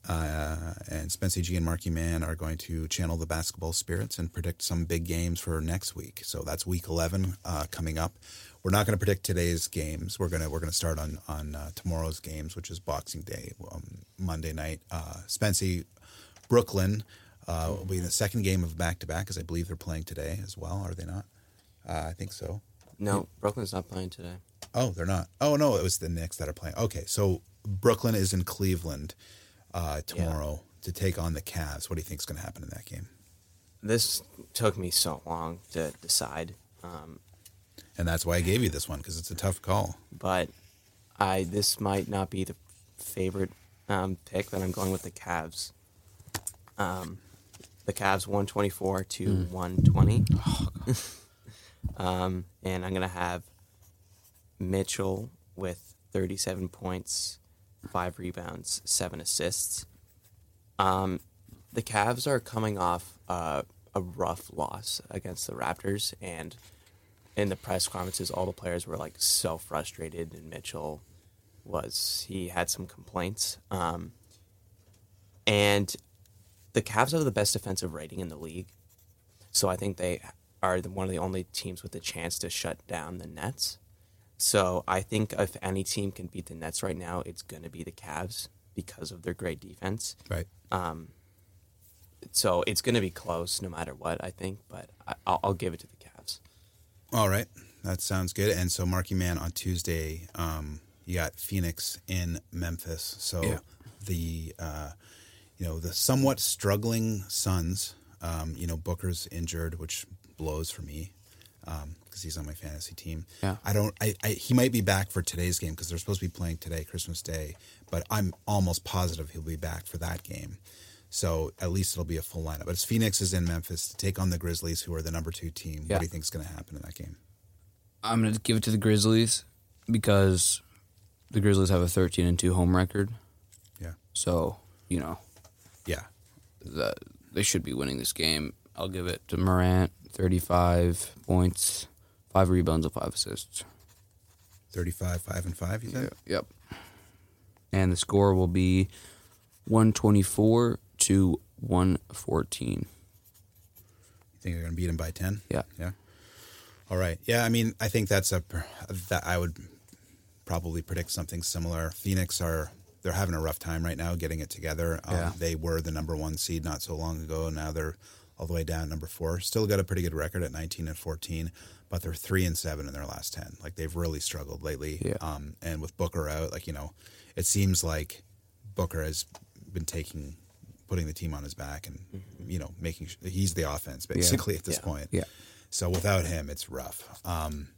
Uh, and Spency G and Marky Man are going to channel the basketball spirits and predict some big games for next week. So that's week eleven uh, coming up. We're not going to predict today's games. We're gonna we're gonna start on on uh, tomorrow's games, which is Boxing Day, um, Monday night. Uh, Spency, Brooklyn uh, will be in the second game of back to back, as I believe they're playing today as well. Are they not? Uh, I think so. No, Brooklyn's not playing today. Oh, they're not. Oh no, it was the Knicks that are playing. Okay, so Brooklyn is in Cleveland uh, tomorrow to take on the Cavs. What do you think is going to happen in that game? This took me so long to decide. Um, and that's why I gave you this one because it's a tough call. but I this might not be the favorite um, pick, but I'm going with the Cavs. Um, the Cavs 124 to 120. um, and I'm gonna have Mitchell with 37 points, five rebounds, seven assists. Um, the Cavs are coming off uh, a rough loss against the Raptors, and in the press conferences, all the players were like so frustrated, and Mitchell was he had some complaints. Um, and the Cavs have the best defensive rating in the league, so I think they are the, one of the only teams with a chance to shut down the Nets. So I think if any team can beat the Nets right now, it's going to be the Cavs because of their great defense. Right. So it's going to be close no matter what, I think, but I, I'll, I'll give it to the. All right, that sounds good. And so, Marky Man, on Tuesday, um, you got Phoenix in Memphis. So Yeah. the uh, you know the somewhat struggling Suns. Um, you know Booker's injured, which blows for me because he's on my fantasy team. Yeah. I don't. I, I he might be back for today's game because they're supposed to be playing today, Christmas Day. But I'm almost positive he'll be back for that game. So at least it'll be a full lineup. But it's Phoenix is in Memphis to take on the Grizzlies, who are the number two team. Yeah. What do you think is going to happen in that game? I'm going to give it to the Grizzlies because the Grizzlies have a 13 and 2 home record. Yeah. So, you know, Yeah. that they should be winning this game. I'll give it to Morant, 35 points, 5 rebounds and 5 assists. 35, 5 and 5, you said? Yep. And the score will be 124 to 114. You think they're going to beat them by 10? Yeah. Yeah. All right. Yeah, I mean, I think that's a that I would probably predict something similar. Phoenix are they're having a rough time right now getting it together. Um, Yeah. They were the number one seed not so long ago. Now they're all the way down number four. Still got a pretty good record at 19 and 14, but they're three and seven in their last 10. Like they've really struggled lately. Yeah. Um, and with Booker out, like you know, it seems like Booker has been taking putting the team on his back and you know making sh- he's the offense basically at this Mm-hmm. Yeah. point. Yeah. So without him, it's rough. Um,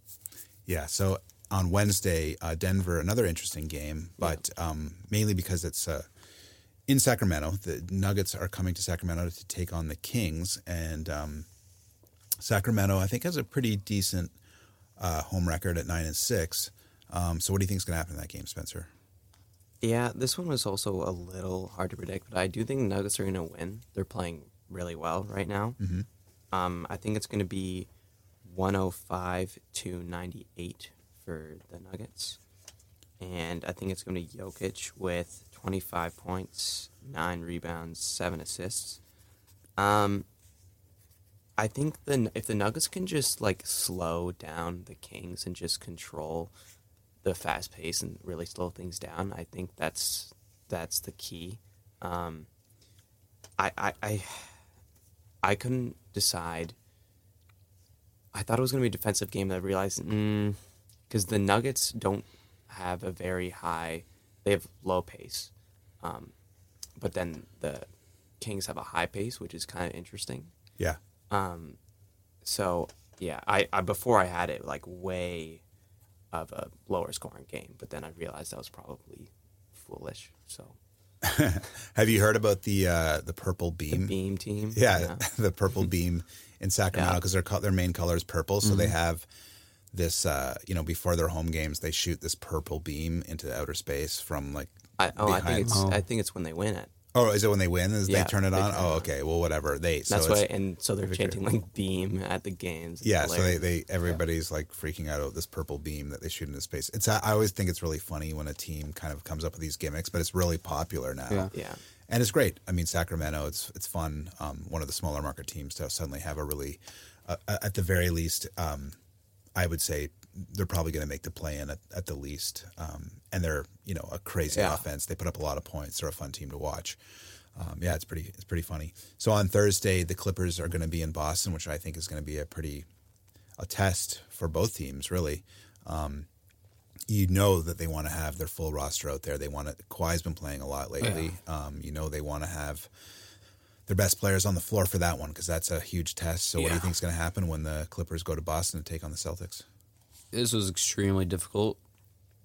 yeah. So on Wednesday, uh, Denver, another interesting game, but um, mainly because it's uh, in Sacramento. The Nuggets are coming to Sacramento to take on the Kings, and um, Sacramento, I think, has a pretty decent uh, home record at nine and six. Um, so what do you think is going to happen in that game, Spencer? Yeah, this one was also a little hard to predict, but I do think the Nuggets are going to win. They're playing really well right now. Mm-hmm. Um, I think it's going to be 105 to 98 for the Nuggets. And I think it's going to be Jokic with 25 points, 9 rebounds, 7 assists. Um, I think the if the Nuggets can just like slow down the Kings and just control the fast pace and really slow things down, I think that's that's the key. Um, I, I I I couldn't decide. I thought it was going to be a defensive game. And I realized because the Nuggets don't have a very high, they have low pace, um, but then the Kings have a high pace, which is kind of interesting. Yeah. Um. So yeah, I, I before I had it like way of a lower scoring game, but then I realized that was probably foolish. So Have you heard about the uh, the purple beam? beam team, Yeah, the purple beam in Sacramento Yeah. because their their main color is purple, so they have this. Uh, you know, before their home games, they shoot this purple beam into outer space from like. I, oh, I think it's I think it's when they win it. Oh, is it when they win? Is Yeah, they turn it they on? turn it oh, on. okay. Well, whatever. They so That's it's- why, and so they're chanting like beam at the games. It's Yeah, so they, they everybody's like freaking out about this purple beam that they shoot into space. It's I always think it's really funny when a team kind of comes up with these gimmicks, but it's really popular now. Yeah. yeah. and it's great. I mean, Sacramento, it's it's fun. Um, one of the smaller market teams to suddenly have a really, uh, at the very least, um, I would say they're probably going to make the play in at, at the least. Um, and they're you know a crazy Yeah. offense. They put up a lot of points. They're a fun team to watch. Um, yeah, it's pretty it's pretty funny. So on Thursday, the Clippers are going to be in Boston, which I think is going to be a pretty a test for both teams, really. Um, you know that they want to have their full roster out there. They want to. Kawhi's been playing a lot lately. Um, you know they want to have their best players on the floor for that one because that's a huge test. So what do you think is going to happen when the Clippers go to Boston to take on the Celtics? This was extremely difficult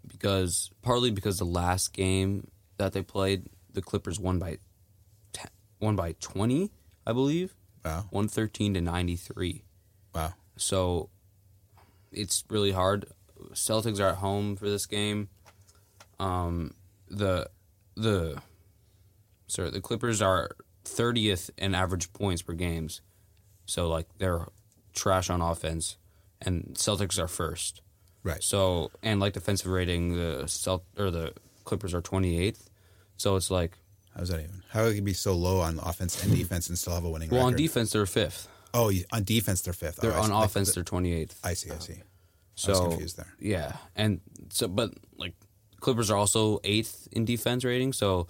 because partly because the last game that they played, the Clippers won by te- won by twenty, I believe, Wow. one thirteen to ninety three. Wow. So it's really hard. Celtics are at home for this game. Um, the the sorry, the Clippers are thirtieth in average points per games. So like they're trash on offense, and Celtics are first. Right. So and like defensive rating, the Celt or the Clippers are twenty eighth. So it's like How's that even? How it be so low on offense and defense and still have a winning well on defense they're fifth. oh, on defense they're fifth. They're oh, on. Offense they're twenty eighth. I see. I see. So I was confused there. Yeah, and so but like Clippers are also eighth in defense rating, so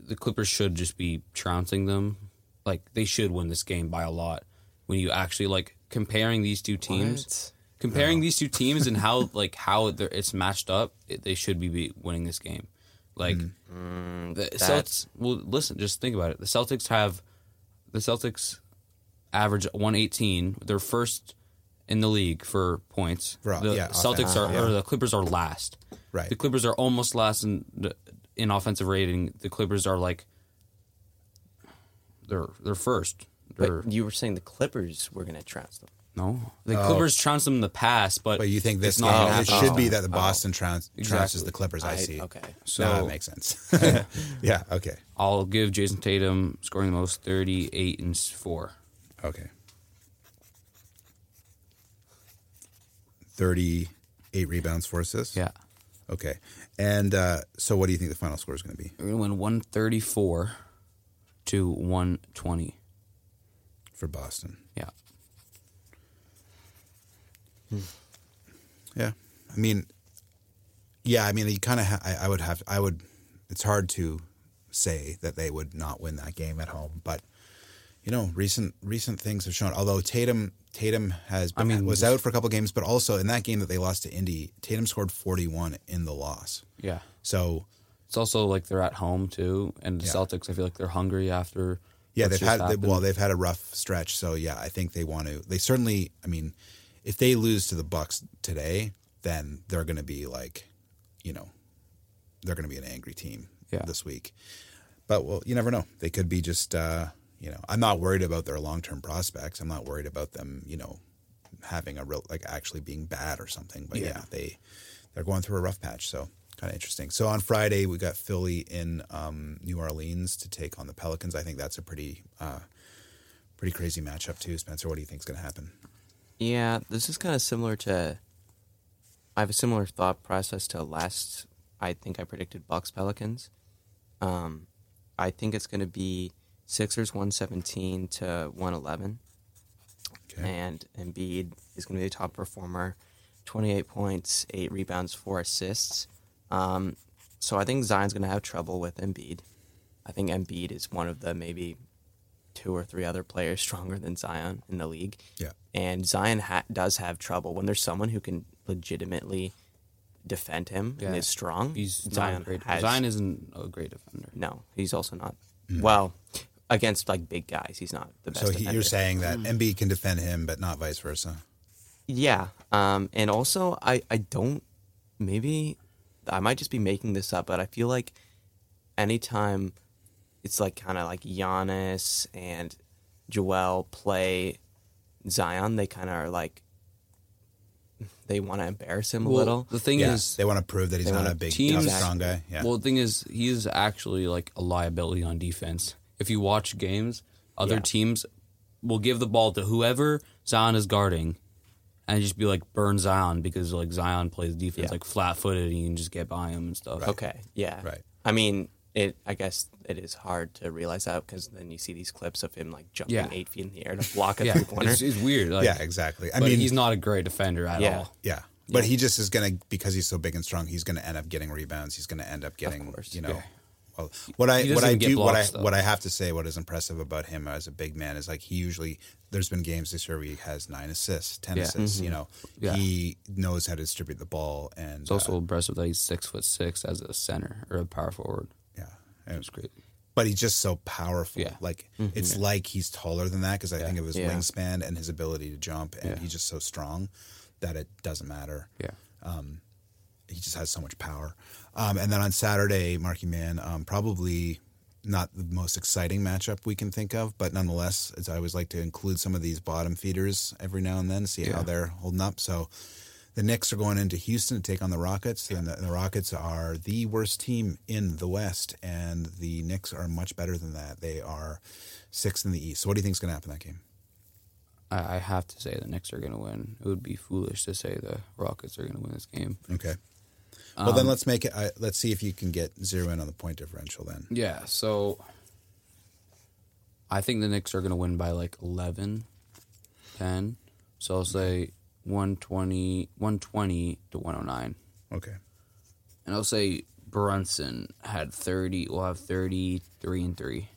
the Clippers should just be trouncing them. Like they should win this game by a lot. When you actually like comparing these two teams, What? comparing these two teams and how like how they're, it's matched up, it, they should be, be winning this game. Like Mm. the Celtics. Well, listen, just think about it. The Celtics have the Celtics average 118. They're first in the league for points. For- the yeah, Celtics offense, are yeah. or the Clippers are last. Right. The Clippers are almost last in the- in offensive rating. The Clippers are like they're they're first. They're, But you were saying the Clippers were going to trounce them. no, the Clippers trounced them in the past, but Oh. But you think this it's not game, it should be that the Boston trounce, trounces Exactly. the Clippers. I, I- see. okay. So now So- that makes sense. yeah. Okay. I'll give Jayson Tatum scoring the most, thirty-eight and four. Okay. Thirty-eight rebounds, four assists. Yeah, Okay. And uh, so, what do you think the final score is going to be we're gonna win one thirty-four to one twenty. For Boston? Yeah. Hmm. Yeah. I mean, yeah. I mean, you kind of. Ha- I, I would have. I would. It's hard to say that they would not win that game at home, but you know, recent recent things have shown. Although Tatum Tatum has been, mean, was out for a couple games, but also in that game that they lost to Indy, Tatum scored forty one in the loss. Yeah. So It's also like they're at home too, and the Yeah. Celtics. I feel like they're hungry after. Yeah, they've had they, well, they've had a rough stretch. So yeah, I think they want to. They certainly. I mean, if they lose to the Bucks today, then they're going to be like, you know, they're going to be an angry team Yeah. this week. But well, you never know. They could be just. uh You know, I'm not worried about their long term prospects. I'm not worried about them. You know, having a real like actually being bad or something. But yeah, Yeah. they they're going through a rough patch. So kind of interesting. So on Friday we got Philly in um, New Orleans to take on the Pelicans. I think that's a pretty uh, pretty crazy matchup too. Spencer, what do you think is going to happen? Yeah, this is kind of similar to. I have a similar thought process to last. I think I predicted Bucks Pelicans. Um, I think it's going to be Sixers one seventeen to one eleven, Okay. and Embiid is going to be the top performer, twenty eight points, eight rebounds, four assists. Um, so I think Zion's going to have trouble with Embiid. I think Embiid is one of the maybe two or three other players stronger than Zion in the league. Yeah. And Zion ha- does have trouble when there's someone who can legitimately defend him and is strong. He's Zion not a great. has, Zion isn't a great defender. no, he's also not. Well, against like big guys, he's not the best. So he, defender. you're saying that Embiid can defend him, but not vice versa. Yeah. Um, and also, I, I don't, maybe I might just be making this up, but I feel like anytime it's like kind of like Giannis and Joel play Zion, they kind of are like, they want to embarrass him a little. The thing Yeah, is, they want to prove that he's they not wanna- a big, teams- tough, strong guy. Yeah. well, the thing is, he's actually like a liability on defense. If you watch games, other Yeah. teams will give the ball to whoever Zion is guarding, and just be like burn Zion because like Zion plays defense Yeah. like flat footed and you can just get by him and stuff. Okay. Yeah. Right. I mean, it. I guess it is hard to realize that because then you see these clips of him like jumping Yeah. eight feet in the air to block a Yeah, three pointer. it's, it's weird. Like, yeah, exactly. I but mean, he's not a great defender at Yeah. all. Yeah. But he just is going to because he's so big and strong. He's going to end up getting rebounds. He's going to end up getting, course. you know. Yeah. Well, what I what I do what I though. what I have to say what is impressive about him as a big man is like he usually there's been games this year where he has nine assists, ten Yeah. assists. Mm-hmm. You know, Yeah. he knows how to distribute the ball, and It's also uh, impressive that he's six foot six as a center or a power forward. yeah, It's great. but he's just so powerful. Yeah. Like mm-hmm. it's like he's taller than that because I think of his Yeah. wingspan and his ability to jump, and Yeah. he's just so strong that it doesn't matter. Yeah. Um, he just has so much power. Um, and then on Saturday, Marky Man, um, probably not the most exciting matchup we can think of, but nonetheless, as I always like to include some of these bottom feeders every now and then, see how they're holding up. So the Knicks are going into Houston to take on the Rockets, and the, the Rockets are the worst team in the West, and the Knicks are much better than that. They are sixth in the East. So what do you think is going to happen in that game? I, I have to say the Knicks are going to win. It would be foolish to say the Rockets are going to win this game. Okay. Well, then let's make it. Uh, let's see if you can get zero in on the point differential. Then Yeah, so I think the Knicks are going to win by like 11, 10. So I'll say 120, 120 to 109. okay. And I'll say Brunson had 30, We'll have 33 and 3.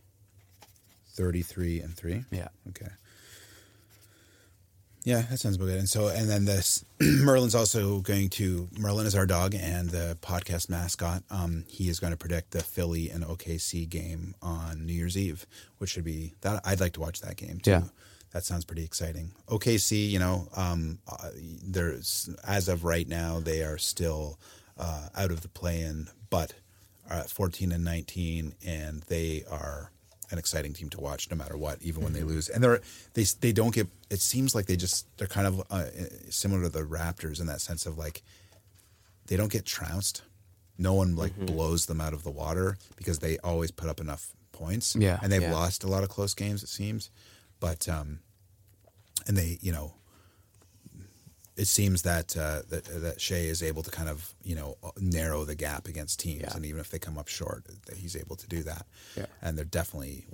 33 and 3 Yeah. okay yeah that sounds about good. And so and then this merlin's also going to merlin is our dog and the podcast mascot. Um, he is going to predict the philly and okc game on new year's eve which should be that i'd like to watch that game too. Yeah. that sounds pretty exciting. Okc you know um, uh, there's as of right now they are still uh, out of the play-in but are at 14 and 19 and they are an exciting team to watch no matter what even when they lose. And they're they they don't get it seems like they just they're kind of uh, similar to the raptors in that sense of like they don't get trounced. No one like blows them out of the water because they always put up enough points. Yeah. and they've Yeah. lost a lot of close games it seems. But um and they you know it seems that uh, that that Shai is able to kind of you know narrow the gap against teams, Yeah. and even if they come up short, that he's able to do that. Yeah. And they're definitely,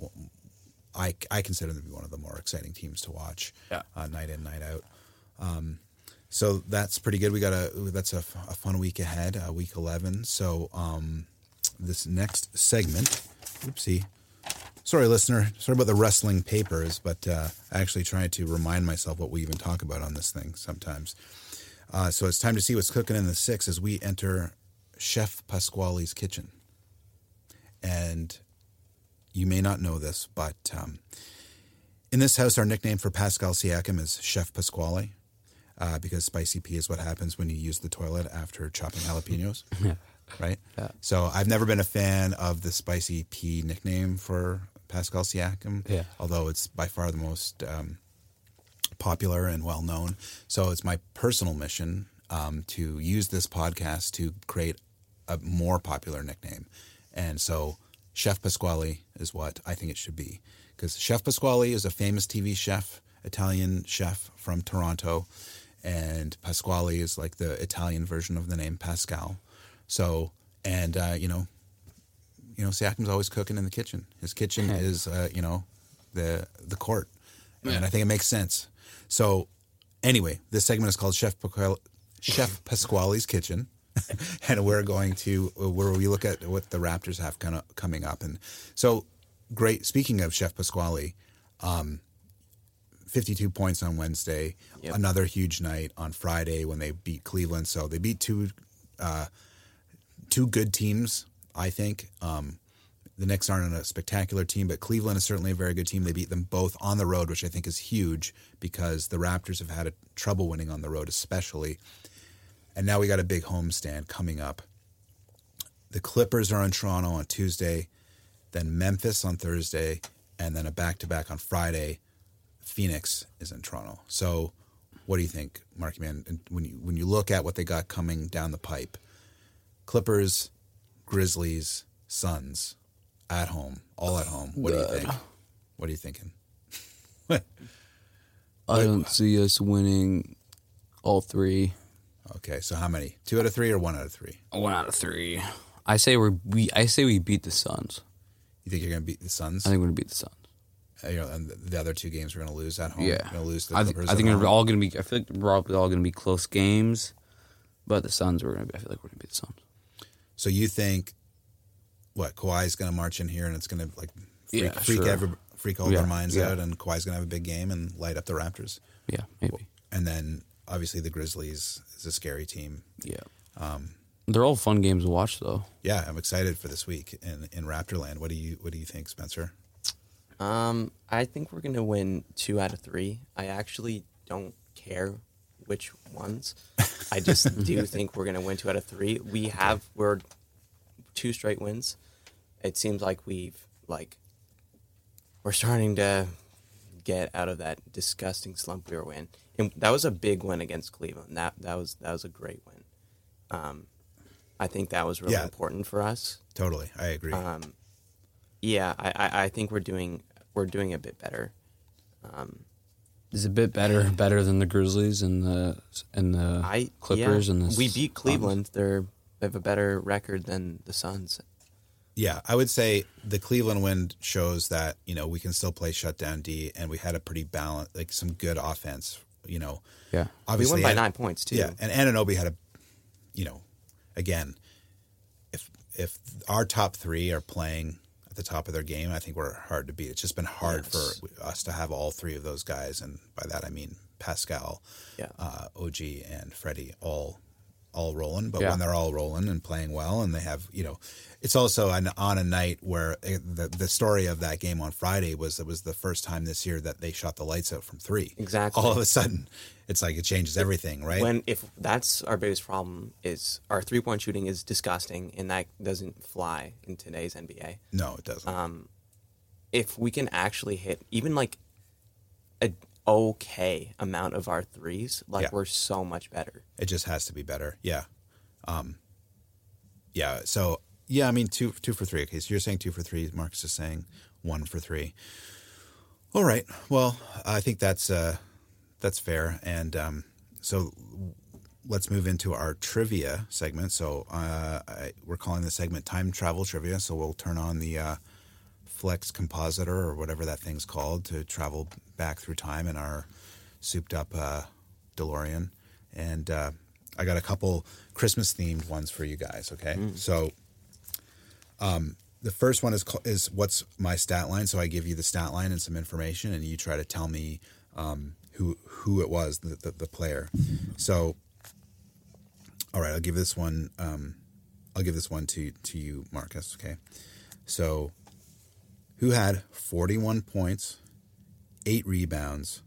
I I consider them to be one of the more exciting teams to watch, Yeah. uh, night in night out. Um, so that's pretty good. We got a that's a fun week ahead, uh, week eleven. So um, this next segment, oopsie, sorry, listener. Sorry about the wrestling papers, but uh, I actually try to remind myself what we even talk about on this thing sometimes. Uh, so it's time to see what's cooking in the six as we enter Chef Pasquale's kitchen. And you may not know this, but um, in this house, our nickname for Pascal Siakam is Chef Pasquale. Uh, because spicy P is what happens when you use the toilet after chopping jalapenos right? Yeah. So I've never been a fan of the Spicy P nickname for Pascal Siakam, Yeah. although it's by far the most um, popular and well known. So it's my personal mission um, to use this podcast to create a more popular nickname. And so Chef Pasquale is what I think it should be. Because Chef Pasquale is a famous TV chef, Italian chef from Toronto. And Pasquale is like the Italian version of the name Pascal. So, and, uh, you know, you know, Siakam's always cooking in the kitchen. His kitchen is, uh, you know, the the court, and I think it makes sense. So, anyway, this segment is called Chef Pasquale, Chef Pasquale's Kitchen, and we're going to where we look at what the Raptors have kind of coming up. And so, great. Speaking of Chef Pasquale, um, fifty-two points on Wednesday. Yep. Another huge night on Friday when they beat Cleveland. So they beat two uh, two good teams, I think. Um, the Knicks aren't a spectacular team, but Cleveland is certainly a very good team. They beat them both on the road, which I think is huge because the Raptors have had trouble winning on the road, especially. And now we got a big homestand coming up. The Clippers are in Toronto on Tuesday, then Memphis on Thursday, and then a back to back on Friday. Phoenix is in Toronto. So, what do you think, Marky Man? When you when you look at what they got coming down the pipe, Clippers, Grizzlies, Suns, at home, all at home. What do you think? What are you thinking? I don't see us winning all three. Okay, so how many? Two out of three or one out of three? One out of three. I say we're we. I say we beat the Suns. You think you're going to beat the Suns? I think we're gonna beat the Suns. Uh, you know, and the- the other two games we're going to lose at home. Yeah, going to lose the I, th- I think at they're all gonna be. I feel like we're probably all gonna be close games, but the Suns we're gonna. Be, I feel like we're gonna beat the Suns. So you think what Kawhi's going to march in here and it's going to like freak, Yeah, freak, sure. every, freak all Yeah, their minds yeah. out, and Kawhi's going to have a big game and light up the Raptors. Yeah, maybe. And then obviously the Grizzlies is a scary team. Yeah. Um, they're all fun games to watch though. Yeah, I'm excited for this week in in Raptorland. What do you What do you think, Spencer? Um, I think we're gonna win two out of three. I actually don't care which ones. I just do think we're going to win two out of three. We have we're two straight wins. It seems like we've like we're starting to get out of that disgusting slump we were in, and that was a big win against Cleveland. That that was that was a great win. Um, I think that was really Yeah. important for us. Totally, I agree. Um, yeah, I, I, I think we're doing we're doing a bit better. Is a bit better better than the Grizzlies and the and the I Clippers yeah, and the we beat Cleveland. They're they have a better record than the Suns. Yeah, I would say the Cleveland win shows that you know we can still play shutdown D, and we had a pretty balanced, like some good offense. You know, Yeah. obviously we won by An- nine points too. Yeah, and Anunoby had a, you know, again, if if our top three are playing at the top of their game, I think we're hard to beat. It's just been hard Yes. for us to have all three of those guys, and by that I mean Pascal, Yeah. uh, OG, and Freddie all all rolling. But Yeah. when they're all rolling and playing well, and they have you know, it's also an, on a night where eh, the the story of that game on Friday was it was the first time this year that they shot the lights out from three. Exactly. All of a sudden, it's like it changes everything, right? When if that's our biggest problem is our three point shooting is disgusting and that doesn't fly in today's NBA. no, it doesn't. Um, If we can actually hit even like a okay amount of our threes, like Yeah. we're so much better. It just has to be better. Yeah. Um, yeah. So yeah, I mean two two for three. Okay, so you're saying two for three. Marcus is saying one for three. All right. Well, I think that's uh, that's fair. And um, so let's move into our trivia segment. So uh, I, we're calling this segment time travel trivia. So we'll turn on the uh, Flux Capacitor or whatever that thing's called to travel back through time in our souped up uh, DeLorean. And uh, I got a couple Christmas themed ones for you guys. Okay, so um, the first one is is what's my stat line. So I give you the stat line and some information, and you try to tell me um, who who it was, the, the, the player. So, all right, I'll give this one. Um, I'll give this one to to you, Marcus. Okay, so who had forty one points, eight rebounds,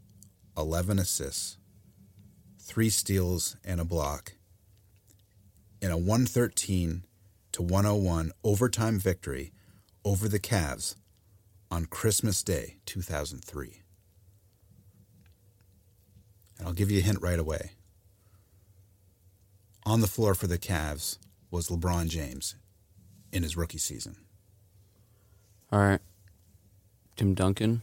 eleven assists, three steals, and a block in a 113 to 101 overtime victory over the Cavs on Christmas Day 2003. And I'll give you a hint right away. On the floor for the Cavs was LeBron James in his rookie season. All right. Tim Duncan.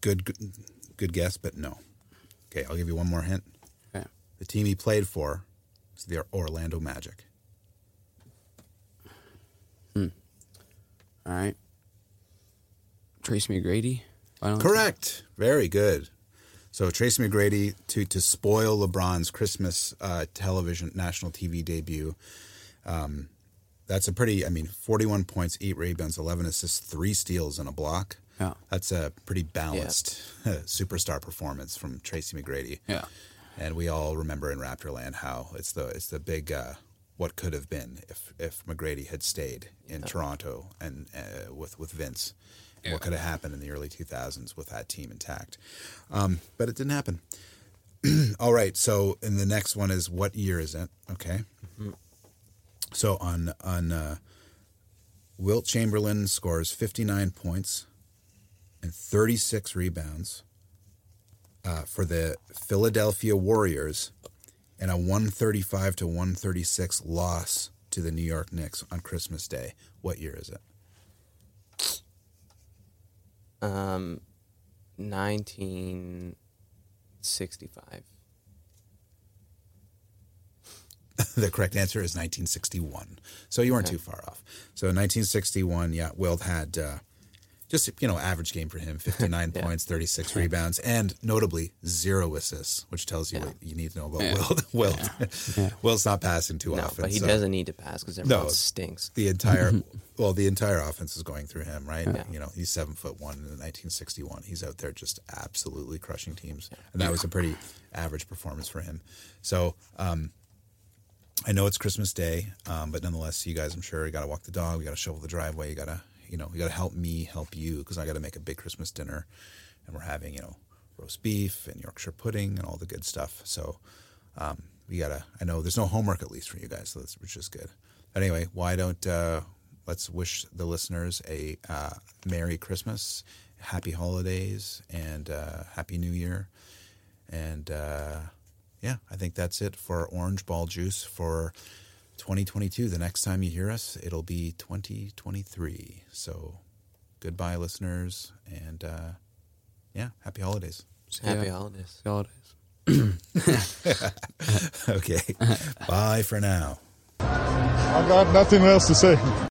Good, good, good guess, but no. Okay, I'll give you one more hint. Okay. The team he played for is the Orlando Magic. Hmm. All right. Tracy McGrady. Correct. Very good. So Tracy McGrady to to spoil LeBron's Christmas uh, television national TV debut. Um, that's a pretty. I mean, forty-one points, eight rebounds, eleven assists, three steals, and a block. Yeah. That's a pretty balanced superstar performance from Tracy McGrady. Yeah. And we all remember in Raptorland how it's the it's the big uh, what could have been if if McGrady had stayed in Toronto and uh, with with Vince. What could have happened in the early 2000s with that team intact? Um, but it didn't happen. all right. So, and the next one is what year is it? Okay. So on on uh, Wilt Chamberlain scores 59 points and 36 rebounds uh, for the Philadelphia Warriors in a 135 to 136 loss to the New York Knicks on Christmas Day. What year is it? Um, 1965. the correct answer is 1961. So you weren't too far off. So 1961, yeah, Wilt had uh, just you know average game for him: 59 points, 36 rebounds, and notably zero assists, which tells you what you need to know about Wilt. Wilt, Wilt's not passing too No, often. but he so doesn't need to pass because everyone No. stinks. The entire well, the entire offense is going through him, right? You know, he's seven foot one in 1961. He's out there just absolutely crushing teams, and that was a pretty average performance for him. So. um I know it's Christmas Day, um, but nonetheless, you guys, I'm sure, you got to walk the dog, we got to shovel the driveway, you got to, you know, you got to help me help you because I got to make a big Christmas dinner, and we're having, you know, roast beef and Yorkshire pudding and all the good stuff. So um, we gotta. I know there's no homework at least for you guys, so that's, which is good. But anyway, why don't uh, let's wish the listeners a uh, Merry Christmas, Happy Holidays, and uh, Happy New Year. And uh, yeah, I think that's it for Orange Ball Juice for 2022. The next time you hear us, it'll be 2023. So goodbye, listeners, and uh, yeah, happy holidays. Happy Yeah. holidays. Holidays. Okay, bye for now. I got nothing else to say.